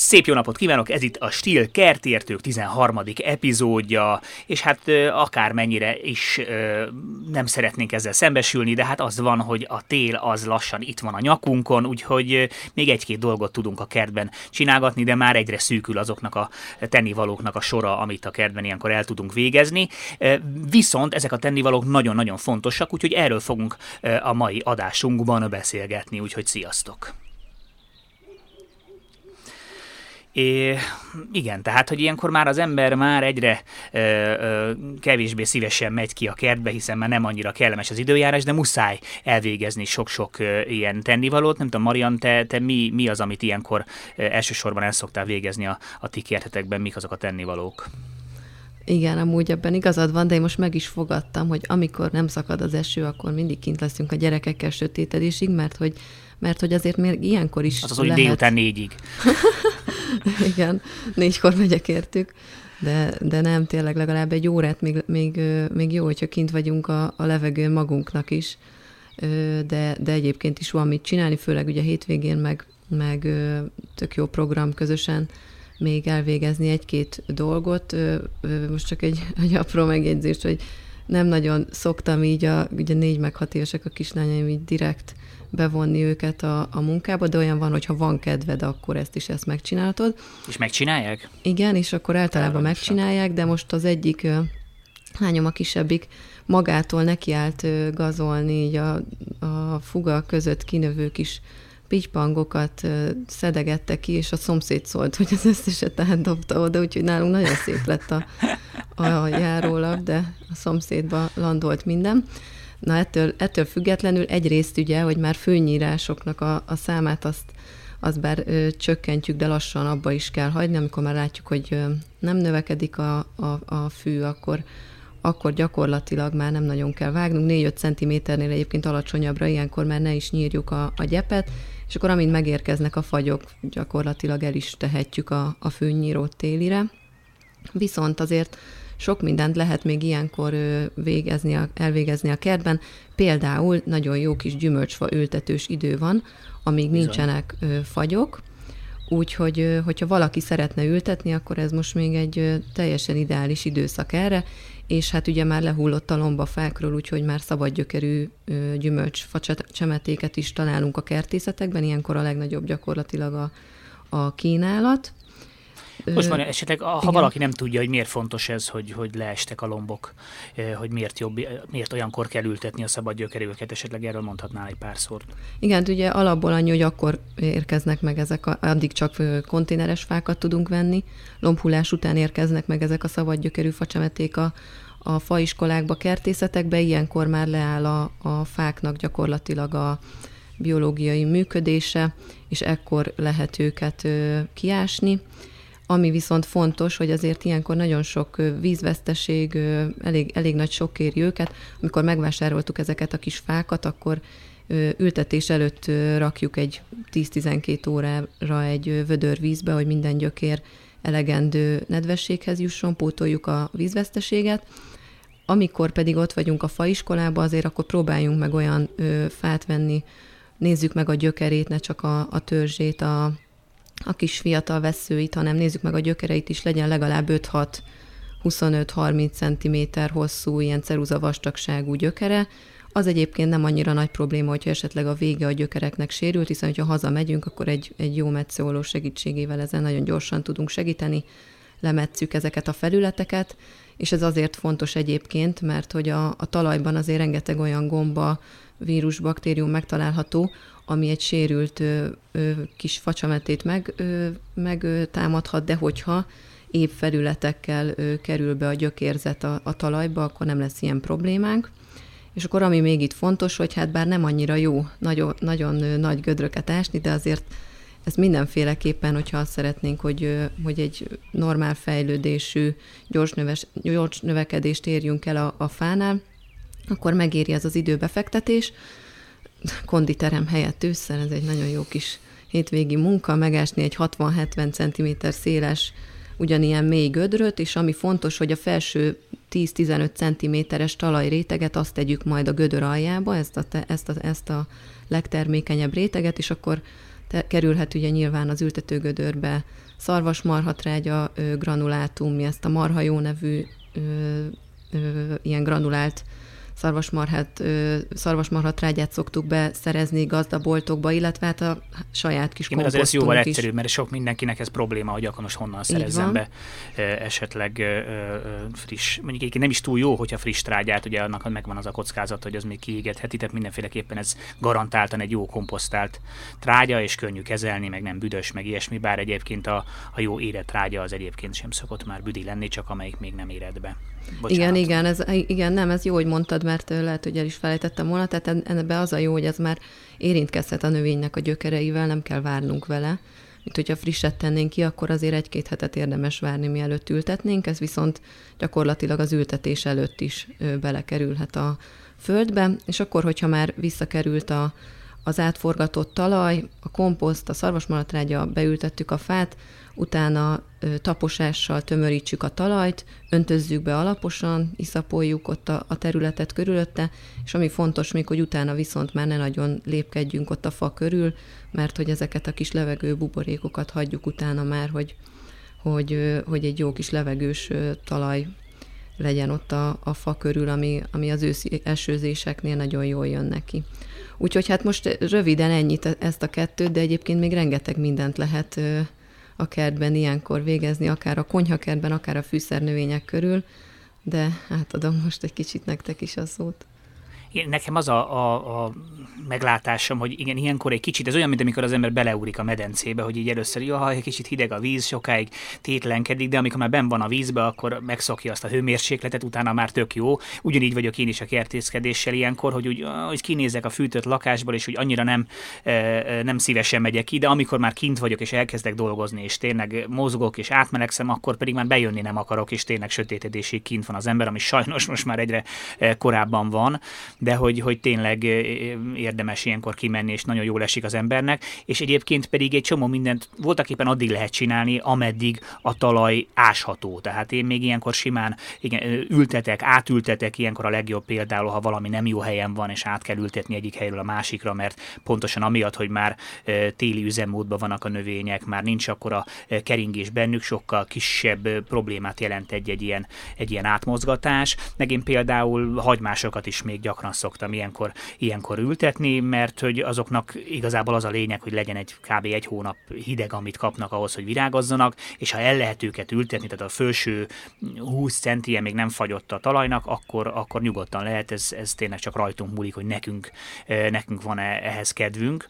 Szép jó napot kívánok, ez itt a Stil Kertértők 13. epizódja, és hát akármennyire is nem szeretnénk ezzel szembesülni, de hát az van, hogy a tél az lassan itt van a nyakunkon, úgyhogy még egy-két dolgot tudunk a kertben csinálgatni, de már egyre szűkül azoknak a tennivalóknak a sora, amit a kertben ilyenkor el tudunk végezni. Viszont ezek a tennivalók nagyon-nagyon fontosak, úgyhogy erről fogunk a mai adásunkban beszélgetni, úgyhogy sziasztok! É, igen, tehát, hogy ilyenkor már az ember már egyre ö, ö, kevésbé szívesen megy ki a kertbe, hiszen már nem annyira kellemes az időjárás, de muszáj elvégezni sok-sok ilyen tennivalót. Nem tudom, Marian, te, te mi, mi az, amit ilyenkor elsősorban el szoktál végezni a, a ti kertetekben, mik azok a tennivalók? Igen, amúgy ebben igazad van, de én most meg is fogadtam, hogy amikor nem szakad az eső, akkor mindig kint leszünk a gyerekekkel sötétedésig, mert hogy mert hogy azért még ilyenkor is Az az, hogy délután négyig. Igen, négykor megyek értük. De, de nem, tényleg legalább egy órát még, még, még jó, hogyha kint vagyunk a, a levegőn magunknak is, de, de egyébként is van mit csinálni, főleg ugye hétvégén meg, meg tök jó program közösen még elvégezni egy-két dolgot. Most csak egy, egy apró megjegyzés, hogy nem nagyon szoktam így a, ugye négy meg hat évesek a kislányaim így direkt bevonni őket a, a munkába, de olyan van, hogy ha van kedved, akkor ezt is ezt megcsináltod. És megcsinálják? Igen, és akkor általában megcsinálják, de most az egyik lányom, a kisebbik, magától nekiállt gazolni, így a, a fuga között kinövő kis pitypangokat szedegette ki, és a szomszéd szólt, hogy az összeset átdobta oda, úgyhogy nálunk nagyon szép lett a, a járólag, de a szomszédba landolt minden. Na ettől, ettől függetlenül egyrészt ugye, hogy már főnyírásoknak a, a számát azt, azt bár ö, csökkentjük, de lassan abba is kell hagyni, amikor már látjuk, hogy ö, nem növekedik a, a, a fű, akkor, akkor gyakorlatilag már nem nagyon kell vágnunk. 4-5 cm-nél egyébként alacsonyabbra, ilyenkor már ne is nyírjuk a, a gyepet, és akkor amint megérkeznek a fagyok, gyakorlatilag el is tehetjük a, a fűnyírót télire. Viszont azért sok mindent lehet még ilyenkor végezni a, elvégezni a kertben. Például nagyon jó kis gyümölcsfa ültetős idő van, amíg Bizony. nincsenek fagyok, Úgyhogy, hogyha valaki szeretne ültetni, akkor ez most még egy teljesen ideális időszak erre, és hát ugye már lehullott a lomba fákról, úgyhogy már szabadgyökerű gyümölcs csemetéket is találunk a kertészetekben, ilyenkor a legnagyobb gyakorlatilag a, a kínálat. Most van esetleg, ha Igen. valaki nem tudja, hogy miért fontos ez, hogy, hogy leestek a lombok, hogy miért jobb, miért olyankor kell ültetni a szabad gyökerőket, esetleg erről mondhatnál egy pár szót. Igen, ugye alapból annyi, hogy akkor érkeznek meg ezek, a, addig csak konténeres fákat tudunk venni, lombhullás után érkeznek meg ezek a szabad gyökerű facsemeték a, a faiskolákba, kertészetekbe, ilyenkor már leáll a, a fáknak gyakorlatilag a biológiai működése, és ekkor lehet őket ö, kiásni. Ami viszont fontos, hogy azért ilyenkor nagyon sok vízveszteség, elég, elég nagy sok éri őket. Amikor megvásároltuk ezeket a kis fákat, akkor ültetés előtt rakjuk egy 10-12 órára egy vödör vízbe, hogy minden gyökér elegendő nedvességhez jusson, pótoljuk a vízveszteséget. Amikor pedig ott vagyunk a faiskolában, azért akkor próbáljunk meg olyan fát venni, nézzük meg a gyökerét, ne csak a, a törzsét, a, a kis fiatal veszőit, hanem nézzük meg a gyökereit is, legyen legalább 5-6 25-30 cm hosszú, ilyen ceruza vastagságú gyökere, az egyébként nem annyira nagy probléma, hogyha esetleg a vége a gyökereknek sérült, hiszen ha hazamegyünk, akkor egy, egy jó metszóló segítségével ezen nagyon gyorsan tudunk segíteni, lemetszük ezeket a felületeket, és ez azért fontos egyébként, mert hogy a, a talajban azért rengeteg olyan gomba, vírus, baktérium megtalálható, ami egy sérült ö, ö, kis facsametét meg, meg támadhat, de hogyha épp felületekkel ö, kerül be a gyökérzet a, a talajba, akkor nem lesz ilyen problémánk. És akkor ami még itt fontos, hogy hát bár nem annyira jó nagyon, nagyon nagy gödröket ásni, de azért ezt mindenféleképpen, hogyha azt szeretnénk, hogy, hogy egy normál fejlődésű, gyors, növes, gyors növekedést érjünk el a, a fánál, akkor megéri ez az időbefektetés. Konditerem helyett ősszel, ez egy nagyon jó kis hétvégi munka, megásni egy 60-70 cm széles ugyanilyen mély gödröt, és ami fontos, hogy a felső 10-15 cm-es talajréteget azt tegyük majd a gödör aljába, ezt a, ezt a, ezt a legtermékenyebb réteget, és akkor te, kerülhet ugye nyilván az ültetőgödörbe szarvasmarhatrágya granulátum, mi ezt a marhajó nevű ö, ö, ilyen granulált szarvasmarhát, szarvasmarha trágyát szoktuk beszerezni gazdaboltokba, illetve hát a saját kis Igen, azért ez jóval is. egyszerűbb, mert sok mindenkinek ez probléma, hogy akkor most honnan szerezzen be esetleg friss, mondjuk egyébként nem is túl jó, hogyha friss trágyát, ugye annak megvan az a kockázat, hogy az még kiégetheti, tehát mindenféleképpen ez garantáltan egy jó komposztált trágya, és könnyű kezelni, meg nem büdös, meg ilyesmi, bár egyébként a, a jó érett trágya az egyébként sem szokott már büdi lenni, csak amelyik még nem éred be. Bocsánat. Igen, igen, ez, igen, nem, ez jó, hogy mondtad, mert lehet, hogy el is felejtettem volna, tehát ebbe az a jó, hogy ez már érintkezhet a növénynek a gyökereivel, nem kell várnunk vele. Mint hogyha frisset tennénk ki, akkor azért egy-két hetet érdemes várni, mielőtt ültetnénk, ez viszont gyakorlatilag az ültetés előtt is belekerülhet a földbe, és akkor, hogyha már visszakerült a, az átforgatott talaj, a komposzt, a szarvasmalatrágya, beültettük a fát, utána taposással tömörítsük a talajt, öntözzük be alaposan, iszapoljuk ott a, a területet körülötte, és ami fontos még, hogy utána viszont már ne nagyon lépkedjünk ott a fa körül, mert hogy ezeket a kis levegő buborékokat hagyjuk utána már, hogy, hogy, hogy egy jó kis levegős talaj legyen ott a, a fa körül, ami, ami az őszi esőzéseknél nagyon jól jön neki. Úgyhogy hát most röviden ennyit ezt a kettőt, de egyébként még rengeteg mindent lehet a kertben ilyenkor végezni, akár a konyhakertben, akár a fűszernövények körül, de átadom most egy kicsit nektek is a szót. Nekem az a, a, a meglátásom, hogy igen, ilyenkor egy kicsit, ez olyan, mint amikor az ember beleúrik a medencébe, hogy így először, ha egy kicsit hideg a víz, sokáig tétlenkedik, de amikor már ben van a vízbe, akkor megszokja azt a hőmérsékletet, utána már tök jó. Ugyanígy vagyok én is a kertészkedéssel ilyenkor, hogy úgy, hogy kinézek a fűtött lakásból, és úgy annyira nem, nem szívesen megyek ki, de amikor már kint vagyok, és elkezdek dolgozni, és tényleg mozgok, és átmelegszem, akkor pedig már bejönni nem akarok, és tényleg sötétedésig kint van az ember, ami sajnos most már egyre korábban van, de hogy, hogy tényleg érdemes ilyenkor kimenni, és nagyon jól esik az embernek, és egyébként pedig egy csomó mindent voltak éppen addig lehet csinálni, ameddig a talaj ásható. Tehát én még ilyenkor simán igen, ültetek, átültetek, ilyenkor a legjobb például, ha valami nem jó helyen van, és át kell ültetni egyik helyről a másikra, mert pontosan amiatt, hogy már téli üzemmódban vannak a növények, már nincs akkor a keringés bennük, sokkal kisebb problémát jelent egy-egy ilyen, egy ilyen átmozgatás. Meg én például hagymásokat is még gyakran szoktam ilyenkor, ilyenkor ültetni, mert hogy azoknak igazából az a lényeg, hogy legyen egy kb. egy hónap hideg, amit kapnak ahhoz, hogy virágozzanak, és ha el lehet őket ültetni, tehát a felső 20 centie még nem fagyott a talajnak, akkor, akkor nyugodtan lehet, ez, ez tényleg csak rajtunk múlik, hogy nekünk, nekünk van -e ehhez kedvünk.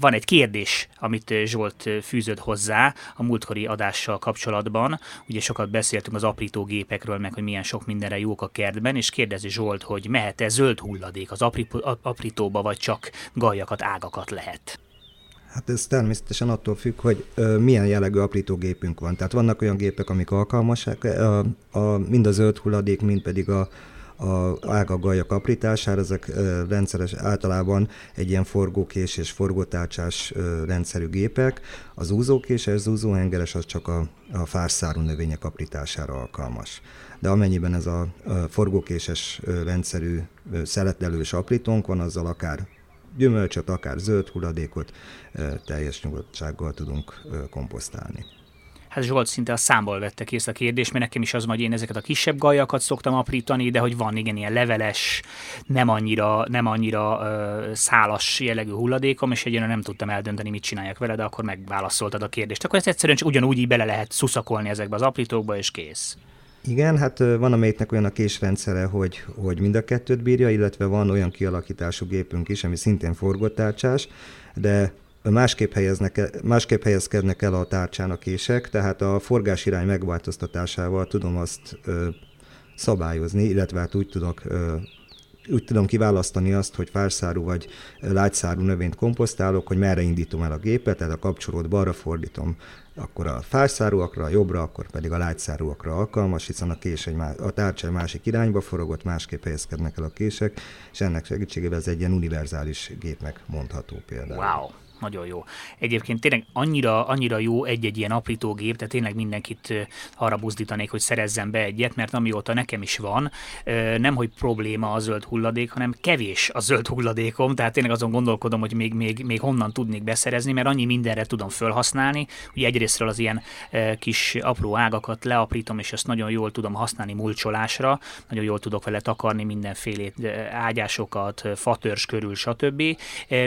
Van egy kérdés, amit Zsolt fűzött hozzá a múltkori adással kapcsolatban. Ugye sokat beszéltünk az aprítógépekről, meg hogy milyen sok mindenre jók a kertben, és kérdezi Zsolt, hogy mehet-e zöld hulladék az aprítóba, vagy csak gajakat, ágakat lehet? Hát ez természetesen attól függ, hogy ö, milyen jellegű aprítógépünk van. Tehát vannak olyan gépek, amik alkalmasak, a, a, mind a zöld hulladék, mind pedig a, a ágagajak aprítására, ezek rendszeres általában egy ilyen forgókés és forgótárcsás rendszerű gépek. Az úzókéses, úzóhengeres az csak a, a fárszárú növények aprítására alkalmas. De amennyiben ez a, forgókéses ö, rendszerű szeletelős aprítónk van, azzal akár gyümölcsöt, akár zöld hulladékot teljes nyugodtsággal tudunk komposztálni. Hát Zsolt szinte a számból vette ezt a kérdést, mert nekem is az, hogy én ezeket a kisebb gajakat szoktam aprítani, de hogy van igen ilyen leveles, nem annyira, nem annyira uh, szálas jellegű hulladékom, és egyébként nem tudtam eldönteni, mit csináljak vele, de akkor megválaszoltad a kérdést. Akkor ezt egyszerűen csak ugyanúgy így bele lehet szuszakolni ezekbe az aprítókba, és kész. Igen, hát van amelyiknek olyan a késrendszere, hogy, hogy mind a kettőt bírja, illetve van olyan kialakítású gépünk is, ami szintén forgótárcsás, de másképp, helyeznek, másképp helyezkednek el a tárcsán a kések, tehát a forgás irány megváltoztatásával tudom azt ö, szabályozni, illetve hát úgy tudok ö, úgy tudom kiválasztani azt, hogy fárszárú vagy lágyszárú növényt komposztálok, hogy merre indítom el a gépet, tehát a kapcsolót balra fordítom, akkor a fárszárúakra, a jobbra, akkor pedig a lágyszárúakra alkalmas, hiszen a, kés a tárcsa másik irányba forogott, másképp helyezkednek el a kések, és ennek segítségével ez egy ilyen univerzális gépnek mondható például. Wow nagyon jó. Egyébként tényleg annyira, annyira jó egy-egy ilyen aprítógép, tehát tényleg mindenkit arra buzdítanék, hogy szerezzen be egyet, mert amióta nekem is van, nem hogy probléma a zöld hulladék, hanem kevés a zöld hulladékom, tehát tényleg azon gondolkodom, hogy még, még, még honnan tudnék beszerezni, mert annyi mindenre tudom felhasználni. Ugye egyrésztről az ilyen kis apró ágakat leaprítom, és ezt nagyon jól tudom használni mulcsolásra, nagyon jól tudok vele takarni mindenfélét, ágyásokat, fatörs körül, stb.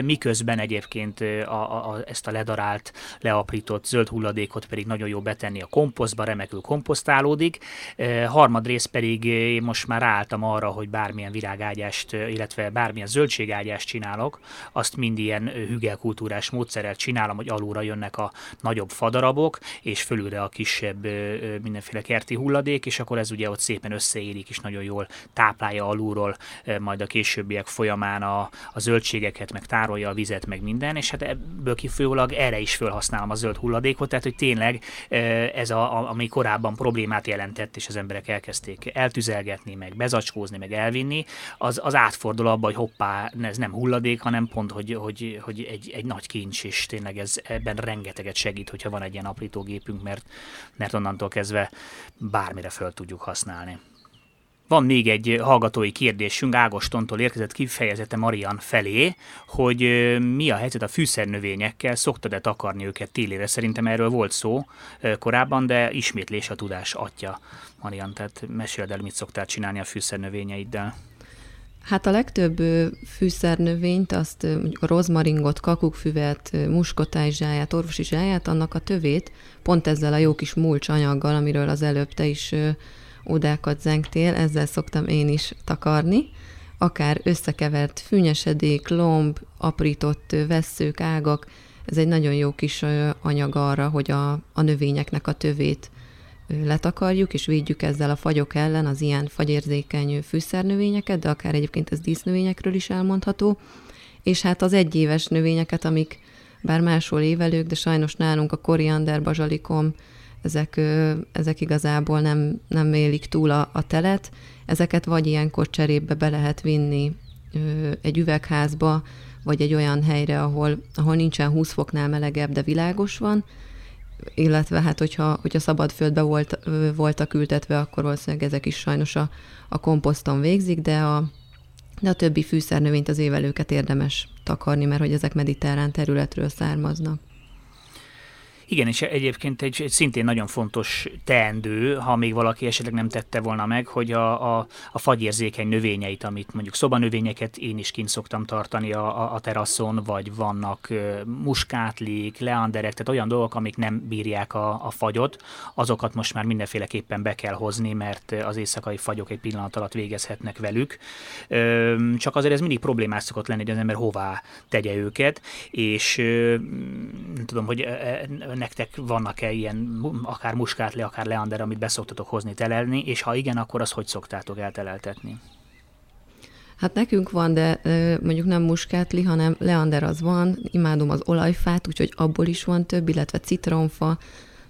Miközben egyébként a, a, ezt a ledarált, leaprított zöld hulladékot pedig nagyon jó betenni a komposztba, remekül komposztálódik. E, harmadrészt pedig én most már álltam arra, hogy bármilyen virágágyást, illetve bármilyen zöldségágyást csinálok, azt mind ilyen hügelkultúrás módszerrel csinálom, hogy alulra jönnek a nagyobb fadarabok, és fölülre a kisebb mindenféle kerti hulladék, és akkor ez ugye ott szépen összeérik, és nagyon jól táplálja alulról majd a későbbiek folyamán a, a zöldségeket, meg tárolja a vizet, meg minden, és hát ebből kifolyólag erre is felhasználom a zöld hulladékot, tehát hogy tényleg ez, a, ami korábban problémát jelentett, és az emberek elkezdték eltüzelgetni, meg bezacskózni, meg elvinni, az, az átfordul abba, hogy hoppá, ez nem hulladék, hanem pont, hogy, hogy, hogy egy, egy nagy kincs, és tényleg ez ebben rengeteget segít, hogyha van egy ilyen aprítógépünk, mert, mert onnantól kezdve bármire föl tudjuk használni. Van még egy hallgatói kérdésünk, Ágostontól érkezett kifejezete Marian felé, hogy mi a helyzet a fűszernövényekkel, szoktad-e takarni őket télére? Szerintem erről volt szó korábban, de ismétlés a tudás atya, Marian, tehát meséld el, mit szoktál csinálni a fűszernövényeiddel. Hát a legtöbb fűszernövényt, azt mondjuk a rozmaringot, kakukfüvet, muskotájzsáját, orvosi zsáját, annak a tövét pont ezzel a jó kis mulcs anyaggal, amiről az előbb te is ódákat zengtél, ezzel szoktam én is takarni, akár összekevert fűnyesedék, lomb, aprított vesszők, ágak, ez egy nagyon jó kis anyag arra, hogy a, a növényeknek a tövét letakarjuk, és védjük ezzel a fagyok ellen az ilyen fagyérzékeny fűszernövényeket, de akár egyébként ez dísznövényekről is elmondható, és hát az egyéves növényeket, amik bár máshol évelők, de sajnos nálunk a koriander, bazsalikom, ezek, ezek igazából nem, nem élik túl a, a telet. Ezeket vagy ilyenkor cserébe be lehet vinni egy üvegházba, vagy egy olyan helyre, ahol, ahol nincsen 20 foknál melegebb, de világos van, illetve hát, hogyha, hogyha szabad földbe volt, voltak ültetve, akkor valószínűleg ezek is sajnos a, a komposzton végzik, de a, de a többi fűszernövényt, az évelőket érdemes takarni, mert hogy ezek mediterrán területről származnak. Igen, és egyébként egy, egy szintén nagyon fontos teendő, ha még valaki esetleg nem tette volna meg, hogy a, a, a fagyérzékeny növényeit, amit mondjuk szobanövényeket én is kint szoktam tartani a, a, a teraszon, vagy vannak muskátlik, leanderek, tehát olyan dolgok, amik nem bírják a, a fagyot, azokat most már mindenféleképpen be kell hozni, mert az éjszakai fagyok egy pillanat alatt végezhetnek velük. Csak azért ez mindig problémás szokott lenni, hogy az ember hová tegye őket, és nem tudom, hogy nektek vannak-e ilyen akár muskátli, akár leander, amit beszoktatok hozni telelni, és ha igen, akkor az hogy szoktátok elteleltetni? Hát nekünk van, de mondjuk nem muskátli, hanem leander az van, imádom az olajfát, úgyhogy abból is van több, illetve citromfa,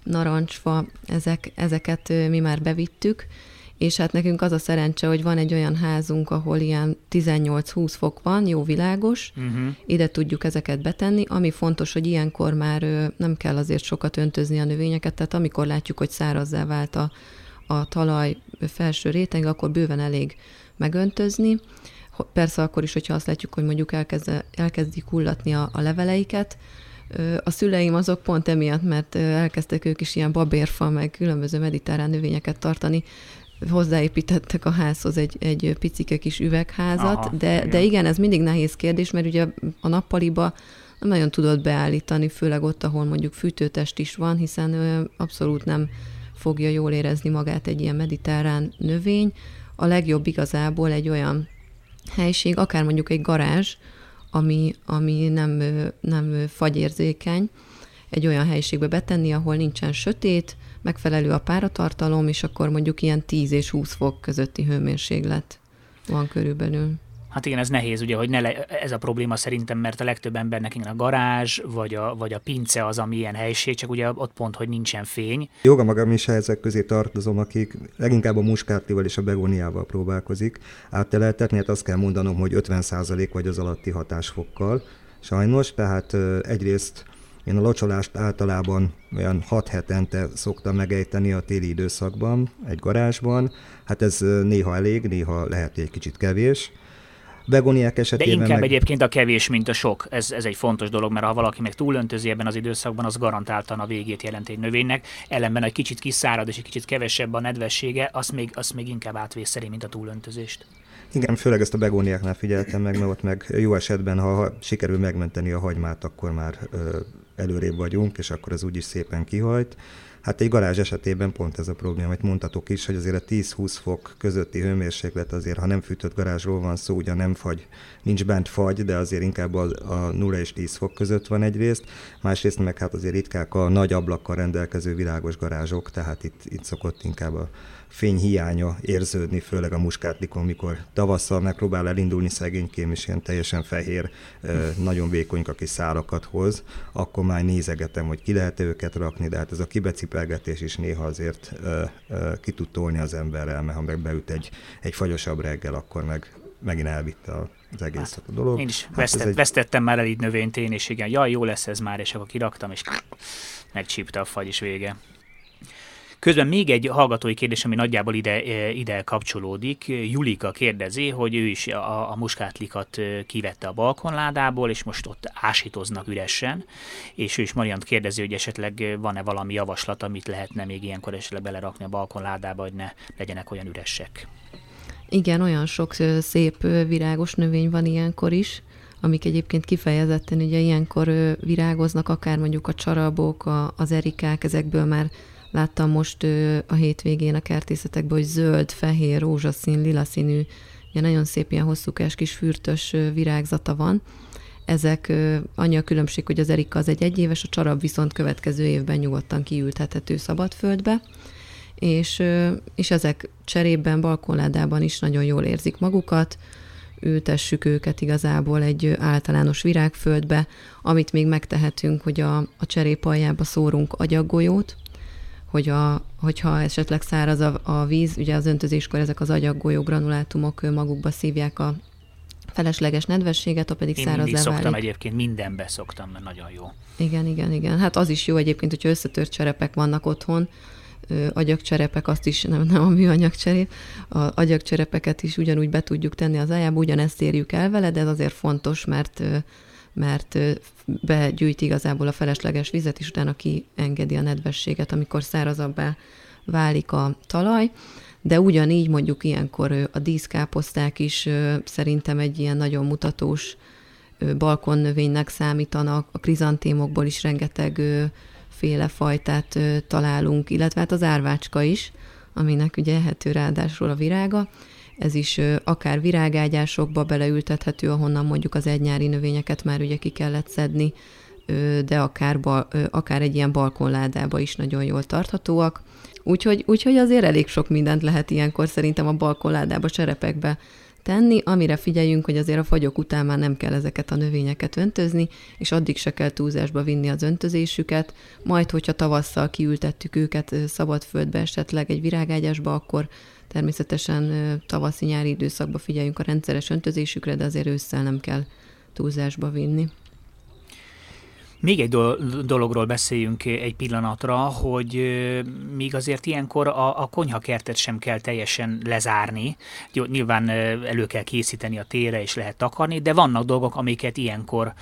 narancsfa, ezek, ezeket mi már bevittük, és hát nekünk az a szerencse, hogy van egy olyan házunk, ahol ilyen 18-20 fok van, jó világos, uh-huh. ide tudjuk ezeket betenni. Ami fontos, hogy ilyenkor már nem kell azért sokat öntözni a növényeket, tehát amikor látjuk, hogy szárazzá vált a, a talaj felső réteg, akkor bőven elég megöntözni. Persze akkor is, hogyha azt látjuk, hogy mondjuk elkezd, elkezdik hullatni a, a leveleiket, a szüleim azok pont emiatt, mert elkezdtek ők is ilyen babérfa, meg különböző mediterrán növényeket tartani, hozzáépítettek a házhoz egy, egy picike kis üvegházat, Aha, de, igen. de igen, ez mindig nehéz kérdés, mert ugye a nappaliba nem nagyon tudod beállítani, főleg ott, ahol mondjuk fűtőtest is van, hiszen ő abszolút nem fogja jól érezni magát egy ilyen mediterrán növény. A legjobb igazából egy olyan helység, akár mondjuk egy garázs, ami, ami nem, nem fagyérzékeny, egy olyan helyiségbe betenni, ahol nincsen sötét, megfelelő a páratartalom, és akkor mondjuk ilyen 10 és 20 fok közötti hőmérséklet van körülbelül. Hát igen, ez nehéz, ugye, hogy ne le, ez a probléma szerintem, mert a legtöbb embernek igen a garázs, vagy a, vagy a pince az, ami ilyen helység, csak ugye ott pont, hogy nincsen fény. Joga magam is ezek közé tartozom, akik leginkább a muskátlival és a begóniával próbálkozik átteleltetni, hát azt kell mondanom, hogy 50% vagy az alatti hatásfokkal, sajnos, tehát egyrészt én a locsolást általában olyan 6 hetente szoktam megejteni a téli időszakban, egy garázsban. Hát ez néha elég, néha lehet egy kicsit kevés. Begoniák esetében De inkább meg... egyébként a kevés, mint a sok. Ez, ez egy fontos dolog, mert ha valaki meg túlöntözi ebben az időszakban, az garantáltan a végét jelent egy növénynek. Ellenben egy kicsit kiszárad és egy kicsit kevesebb a nedvessége, azt még, azt még inkább átvészeli, mint a túlöntözést. Igen, főleg ezt a begóniáknál figyeltem meg, mert ott meg jó esetben, ha, sikerül megmenteni a hagymát, akkor már ö, előrébb vagyunk, és akkor ez úgyis szépen kihajt. Hát egy garázs esetében pont ez a probléma, hogy mondhatok is, hogy azért a 10-20 fok közötti hőmérséklet azért, ha nem fűtött garázsról van szó, ugye nem fagy, nincs bent fagy, de azért inkább a, a 0 és 10 fok között van egyrészt, másrészt meg hát azért ritkák a nagy ablakkal rendelkező világos garázsok, tehát itt, itt szokott inkább a fényhiánya érződni, főleg a muskátlikon, mikor tavasszal megpróbál elindulni szegénykém, és ilyen teljesen fehér, nagyon vékonyka kis szárakat hoz, akkor már nézegetem, hogy ki lehet őket rakni, de hát ez a kibecipelgetés is néha azért ki tud tolni az emberrel, mert ha meg beüt egy, egy fagyosabb reggel, akkor meg megint elvitte az egész hát, a dolog. Én is hát vesztett, egy... vesztettem már el így növényt én, és igen, jaj, jó lesz ez már, és akkor kiraktam, és megcsípte a fagy, és vége. Közben még egy hallgatói kérdés, ami nagyjából ide, e, ide kapcsolódik. Julika kérdezi, hogy ő is a, a muskátlikat e, kivette a balkonládából, és most ott ásítoznak üresen, és ő is Mariant kérdezi, hogy esetleg van-e valami javaslat, amit lehetne még ilyenkor esetleg belerakni a balkonládába, hogy ne legyenek olyan üresek. Igen, olyan sok szép virágos növény van ilyenkor is, amik egyébként kifejezetten ugye ilyenkor virágoznak, akár mondjuk a csarabok, a, az erikák, ezekből már Láttam most a hétvégén a kertészetekben, hogy zöld, fehér, rózsaszín, lila színű, ilyen nagyon szép ilyen hosszúkás kis fürtös virágzata van. Ezek annyi a különbség, hogy az erika az egy egyéves, a csarab viszont következő évben nyugodtan kiülthethető szabadföldbe, és, és ezek cserében, balkonládában is nagyon jól érzik magukat, ültessük őket igazából egy általános virágföldbe, amit még megtehetünk, hogy a, a cserépaljába szórunk agyaggolyót, hogy a, hogyha esetleg száraz a, a víz, ugye az öntözéskor ezek az agyaggolyó granulátumok magukba szívják a felesleges nedvességet, a pedig Én száraz leválik. szoktam egyébként, mindenbe szoktam, mert nagyon jó. Igen, igen, igen. Hát az is jó egyébként, hogyha összetört cserepek vannak otthon, agyagcserepek, azt is nem, nem a műanyagcserép, a agyagcserepeket is ugyanúgy be tudjuk tenni az ájába, ugyanezt érjük el vele, de ez azért fontos, mert mert begyűjt igazából a felesleges vizet, és utána kiengedi a nedvességet, amikor szárazabbá válik a talaj. De ugyanígy mondjuk ilyenkor a díszkáposzták is szerintem egy ilyen nagyon mutatós balkonnövénynek számítanak, a krizantémokból is rengeteg féle fajtát találunk, illetve hát az árvácska is, aminek ugye ehető ráadásul a virága, ez is akár virágágyásokba beleültethető, ahonnan mondjuk az egynyári növényeket már ugye ki kellett szedni, de akár, bal, akár egy ilyen balkonládába is nagyon jól tarthatóak. Úgyhogy, úgyhogy azért elég sok mindent lehet ilyenkor szerintem a balkonládába, cserepekbe tenni, amire figyeljünk, hogy azért a fagyok után már nem kell ezeket a növényeket öntözni, és addig se kell túlzásba vinni az öntözésüket, majd hogyha tavasszal kiültettük őket szabad földbe esetleg egy virágágyásba, akkor Természetesen tavaszi-nyári időszakban figyeljünk a rendszeres öntözésükre, de azért ősszel nem kell túlzásba vinni. Még egy dologról beszéljünk egy pillanatra, hogy még azért ilyenkor a, a konyhakertet sem kell teljesen lezárni. Nyilván elő kell készíteni a tére, és lehet takarni, de vannak dolgok, amiket ilyenkor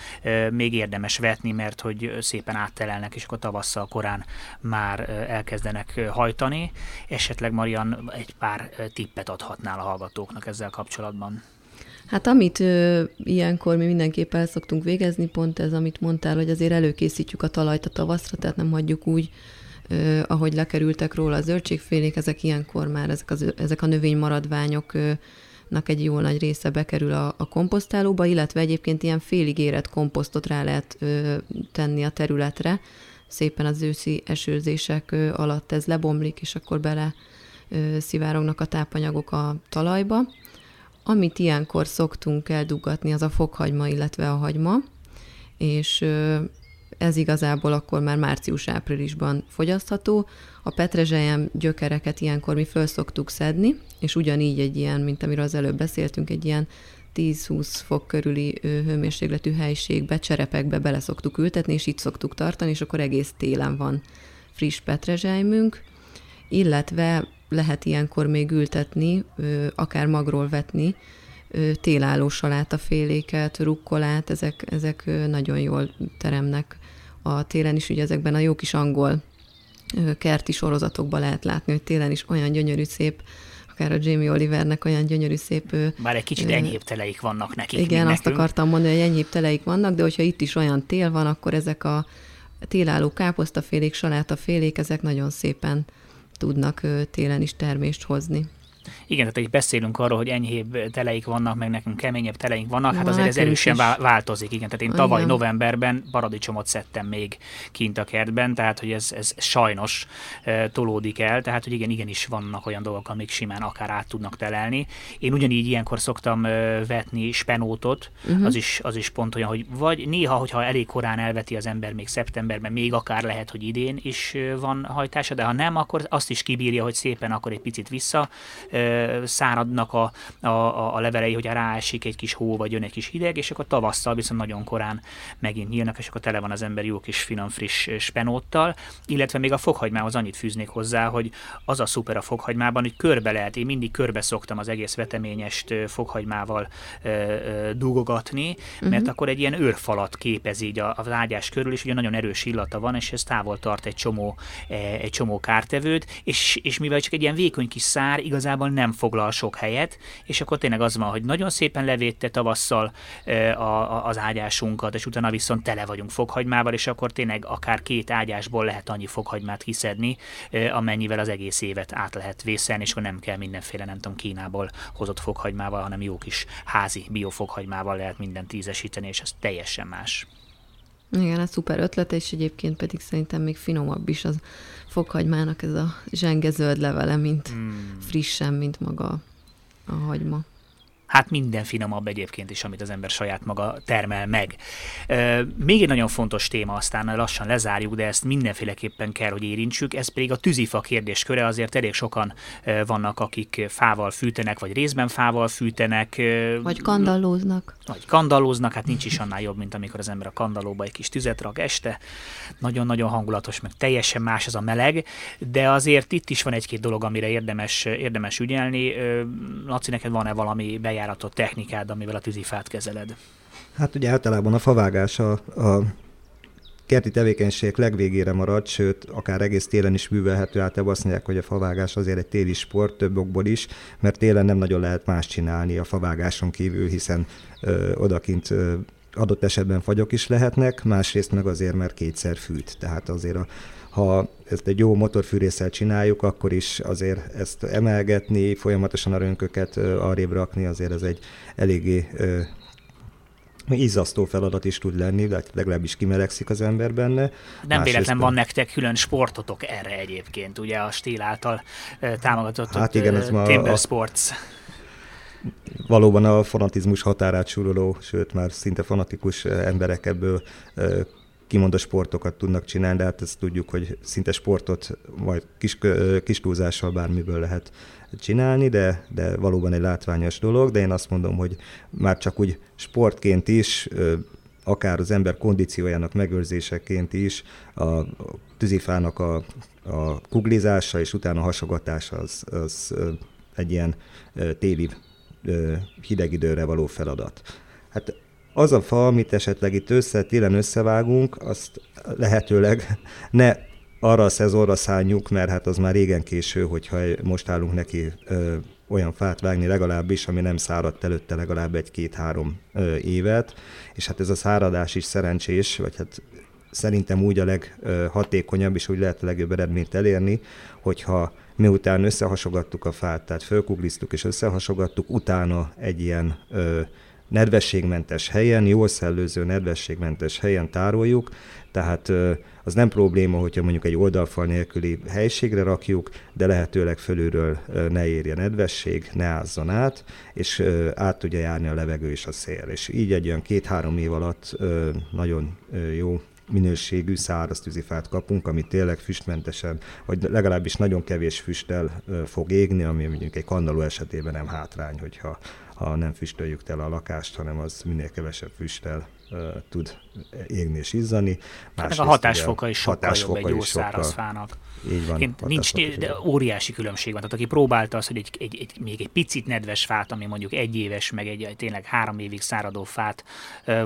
még érdemes vetni, mert hogy szépen áttelelnek, és akkor tavasszal korán már elkezdenek hajtani. Esetleg Marian egy pár tippet adhatnál a hallgatóknak ezzel kapcsolatban. Hát amit ö, ilyenkor mi mindenképp el szoktunk végezni, pont ez, amit mondtál, hogy azért előkészítjük a talajt a tavaszra, tehát nem hagyjuk úgy, ö, ahogy lekerültek róla a zöldségfélék, ezek ilyenkor már, ezek, az, ezek a növénymaradványok ö, egy jó nagy része bekerül a, a komposztálóba, illetve egyébként ilyen félig érett komposztot rá lehet ö, tenni a területre. Szépen az őszi esőzések ö, alatt ez lebomlik, és akkor bele ö, szivárognak a tápanyagok a talajba Amit ilyenkor szoktunk eldugatni, az a fokhagyma, illetve a hagyma, és ez igazából akkor már március-áprilisban fogyasztható. A petrezselyem gyökereket ilyenkor mi föl szoktuk szedni, és ugyanígy egy ilyen, mint amiről az előbb beszéltünk, egy ilyen 10-20 fok körüli hőmérsékletű helyiségbe, cserepekbe bele szoktuk ültetni, és itt szoktuk tartani, és akkor egész télen van friss petrezselymünk, illetve lehet ilyenkor még ültetni, akár magról vetni, télálló salátaféléket, rukkolát, ezek, ezek nagyon jól teremnek a télen is, ugye ezekben a jó kis angol kerti sorozatokban lehet látni, hogy télen is olyan gyönyörű szép akár a Jamie Olivernek olyan gyönyörű szép... Már egy kicsit enyhébb teleik vannak nekik. Igen, azt nekünk. akartam mondani, hogy enyhébb teleik vannak, de hogyha itt is olyan tél van, akkor ezek a télálló káposztafélék, salátafélék, ezek nagyon szépen tudnak télen is termést hozni. Igen, tehát beszélünk arról, hogy enyhébb teleik vannak, meg nekünk keményebb teleink vannak, hát azért ez erősen változik. Igen, tehát én tavaly Igen. novemberben paradicsomot szedtem még kint a kertben, tehát hogy ez, ez sajnos e, tolódik el, tehát hogy igen, igenis vannak olyan dolgok, amik simán akár át tudnak telelni. Én ugyanígy ilyenkor szoktam e, vetni spenótot, uh-huh. az, is, az is pont olyan, hogy vagy néha, hogyha elég korán elveti az ember még szeptemberben, még akár lehet, hogy idén is van hajtása, de ha nem, akkor azt is kibírja, hogy szépen akkor egy picit vissza száradnak a, a, a levelei, hogy ráesik egy kis hó, vagy jön egy kis hideg, és akkor tavasszal viszont nagyon korán megint nyílnak, és akkor tele van az ember jó kis finom, friss spenóttal, illetve még a fokhagymához annyit fűznék hozzá, hogy az a szuper a fokhagymában, hogy körbe lehet, én mindig körbe szoktam az egész veteményest fokhagymával dugogatni, mert uh-huh. akkor egy ilyen őrfalat képez így az ágyás körül, és ugye nagyon erős illata van, és ez távol tart egy csomó, e, egy csomó kártevőt, és, és mivel csak egy ilyen vékony kis szár, igazából nem foglal sok helyet, és akkor tényleg az van, hogy nagyon szépen levédte tavasszal az ágyásunkat, és utána viszont tele vagyunk fokhagymával, és akkor tényleg akár két ágyásból lehet annyi fokhagymát kiszedni, amennyivel az egész évet át lehet vészelni, és akkor nem kell mindenféle, nem tudom, Kínából hozott fokhagymával, hanem jó kis házi biofokhagymával lehet mindent tízesíteni, és ez teljesen más. Igen, ez szuper ötlet, és egyébként pedig szerintem még finomabb is az fokhagymának ez a zsenge zöld levele, mint hmm. frissen, mint maga a hagyma hát minden finomabb egyébként is, amit az ember saját maga termel meg. Még egy nagyon fontos téma, aztán lassan lezárjuk, de ezt mindenféleképpen kell, hogy érintsük, ez pedig a tűzifa kérdésköre, azért elég sokan vannak, akik fával fűtenek, vagy részben fával fűtenek. Vagy kandallóznak. Vagy kandallóznak, hát nincs is annál jobb, mint amikor az ember a kandallóba egy kis tüzet rak este. Nagyon-nagyon hangulatos, meg teljesen más az a meleg, de azért itt is van egy-két dolog, amire érdemes, érdemes ügyelni. Laci, neked van-e valami bejár bejáratott technikád, amivel a tűzifát kezeled? Hát ugye általában a favágás a, a kerti tevékenység legvégére marad, sőt, akár egész télen is művelhető. Általában azt mondják, hogy a favágás azért egy téli sport, több okból is, mert télen nem nagyon lehet más csinálni a favágáson kívül, hiszen ö, odakint ö, adott esetben fagyok is lehetnek, másrészt meg azért, mert kétszer fűt. Tehát azért a, ha ezt egy jó motorfűrészsel csináljuk, akkor is azért ezt emelgetni, folyamatosan a rönköket arrébb rakni, azért ez egy eléggé izzasztó feladat is tud lenni, de legalábbis kimelegszik az ember benne. Nem véletlen van nektek külön sportotok erre egyébként, ugye a stíl által támogatott hát igen, ez Timber a, Sports. Valóban a fanatizmus határát súroló, sőt már szinte fanatikus emberek ebből kimondott sportokat tudnak csinálni, de hát ezt tudjuk, hogy szinte sportot majd kis, kis túlzással bármiből lehet csinálni, de, de valóban egy látványos dolog, de én azt mondom, hogy már csak úgy sportként is, akár az ember kondíciójának megőrzéseként is a tűzifának a, a kuglizása és utána hasogatása az, az egy ilyen téli hideg időre való feladat. Hát az a fa, amit esetleg itt össze, télen összevágunk, azt lehetőleg ne arra a szezonra szálljuk, mert hát az már régen késő, hogyha most állunk neki ö, olyan fát vágni legalábbis, ami nem száradt előtte legalább egy-két-három évet, és hát ez a száradás is szerencsés, vagy hát szerintem úgy a leghatékonyabb, és úgy lehet a legjobb eredményt elérni, hogyha miután összehasogattuk a fát, tehát fölkugliztuk és összehasogattuk, utána egy ilyen ö, nedvességmentes helyen, jól szellőző nedvességmentes helyen tároljuk, tehát az nem probléma, hogyha mondjuk egy oldalfal nélküli helységre rakjuk, de lehetőleg fölülről ne érje nedvesség, ne ázzon át, és át tudja járni a levegő és a szél. És így egy olyan két-három év alatt nagyon jó minőségű száraz tűzifát kapunk, ami tényleg füstmentesen, vagy legalábbis nagyon kevés füsttel fog égni, ami mondjuk egy kandaló esetében nem hátrány, hogyha ha nem füstöljük tele a lakást, hanem az minél kevesebb füsttel tud égni és izzani. Másrészt a hatásfoka is sokkal hatásfoka jobb egy jó száraz fának. Így van. Én, nincs, de óriási különbség van. Tehát aki próbálta azt, hogy egy, egy, egy, még egy picit nedves fát, ami mondjuk egy éves, meg egy tényleg három évig száradó fát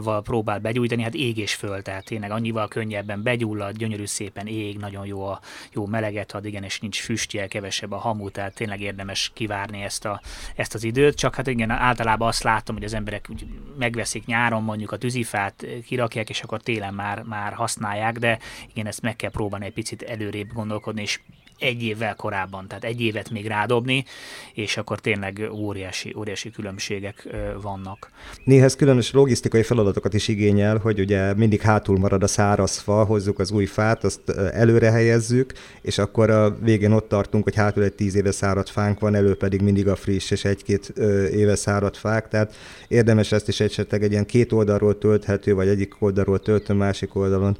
val próbál begyújtani, hát ég és föl, tehát tényleg annyival könnyebben begyullad, gyönyörű szépen ég, nagyon jó a jó meleget ad, igen, és nincs füstje, kevesebb a hamu, tehát tényleg érdemes kivárni ezt, a, ezt az időt. Csak hát igen, általában azt látom, hogy az emberek úgy megveszik nyáron mondjuk a tűzifát, kirakják, és akkor télen már, már használják, de igen, ezt meg kell próbálni egy picit előrébb gondolkodni gondolkodni, és egy évvel korábban, tehát egy évet még rádobni, és akkor tényleg óriási, óriási különbségek vannak. Néhez különös logisztikai feladatokat is igényel, hogy ugye mindig hátul marad a száraz fa, hozzuk az új fát, azt előre helyezzük, és akkor a végén ott tartunk, hogy hátul egy tíz éve száradt fánk van, elő pedig mindig a friss és egy-két éve száradt fák, tehát érdemes ezt is esetleg egy ilyen két oldalról tölthető, vagy egyik oldalról töltöm, másik oldalon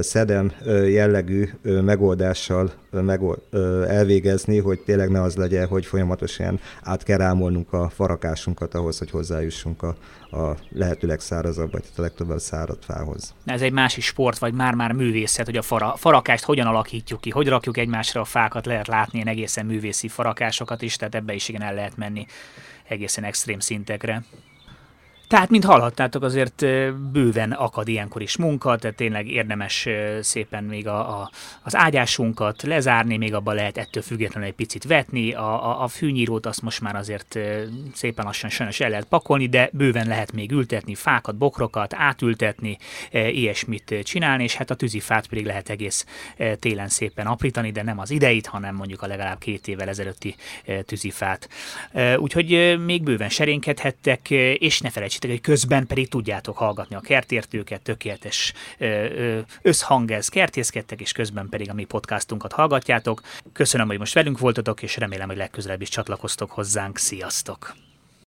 szedem jellegű megoldással megold, elvégezni, hogy tényleg ne az legyen, hogy folyamatosan át kell rámolnunk a farakásunkat ahhoz, hogy hozzájussunk a, a lehetőleg szárazabb, vagy a legtöbb száradt fához. Ez egy másik sport, vagy már-már művészet, hogy a fara, farakást hogyan alakítjuk ki, hogy rakjuk egymásra a fákat, lehet látni ilyen egészen művészi farakásokat is, tehát ebbe is igen el lehet menni egészen extrém szintekre. Tehát, mint hallhattátok, azért bőven akad ilyenkor is munka, tehát tényleg érdemes szépen még a, a, az ágyásunkat lezárni, még abban lehet ettől függetlenül egy picit vetni. A, a, a fűnyírót azt most már azért szépen lassan sajnos el lehet pakolni, de bőven lehet még ültetni, fákat, bokrokat, átültetni, ilyesmit csinálni, és hát a tűzifát pedig lehet egész télen szépen aprítani, de nem az ideit, hanem mondjuk a legalább két évvel ezelőtti tűzifát. Úgyhogy még bőven serénkedhettek, és ne felejtsétek hogy közben pedig tudjátok hallgatni a kertértőket, tökéletes összhang ez, kertészkedtek, és közben pedig a mi podcastunkat hallgatjátok. Köszönöm, hogy most velünk voltatok, és remélem, hogy legközelebb is csatlakoztok hozzánk. Sziasztok!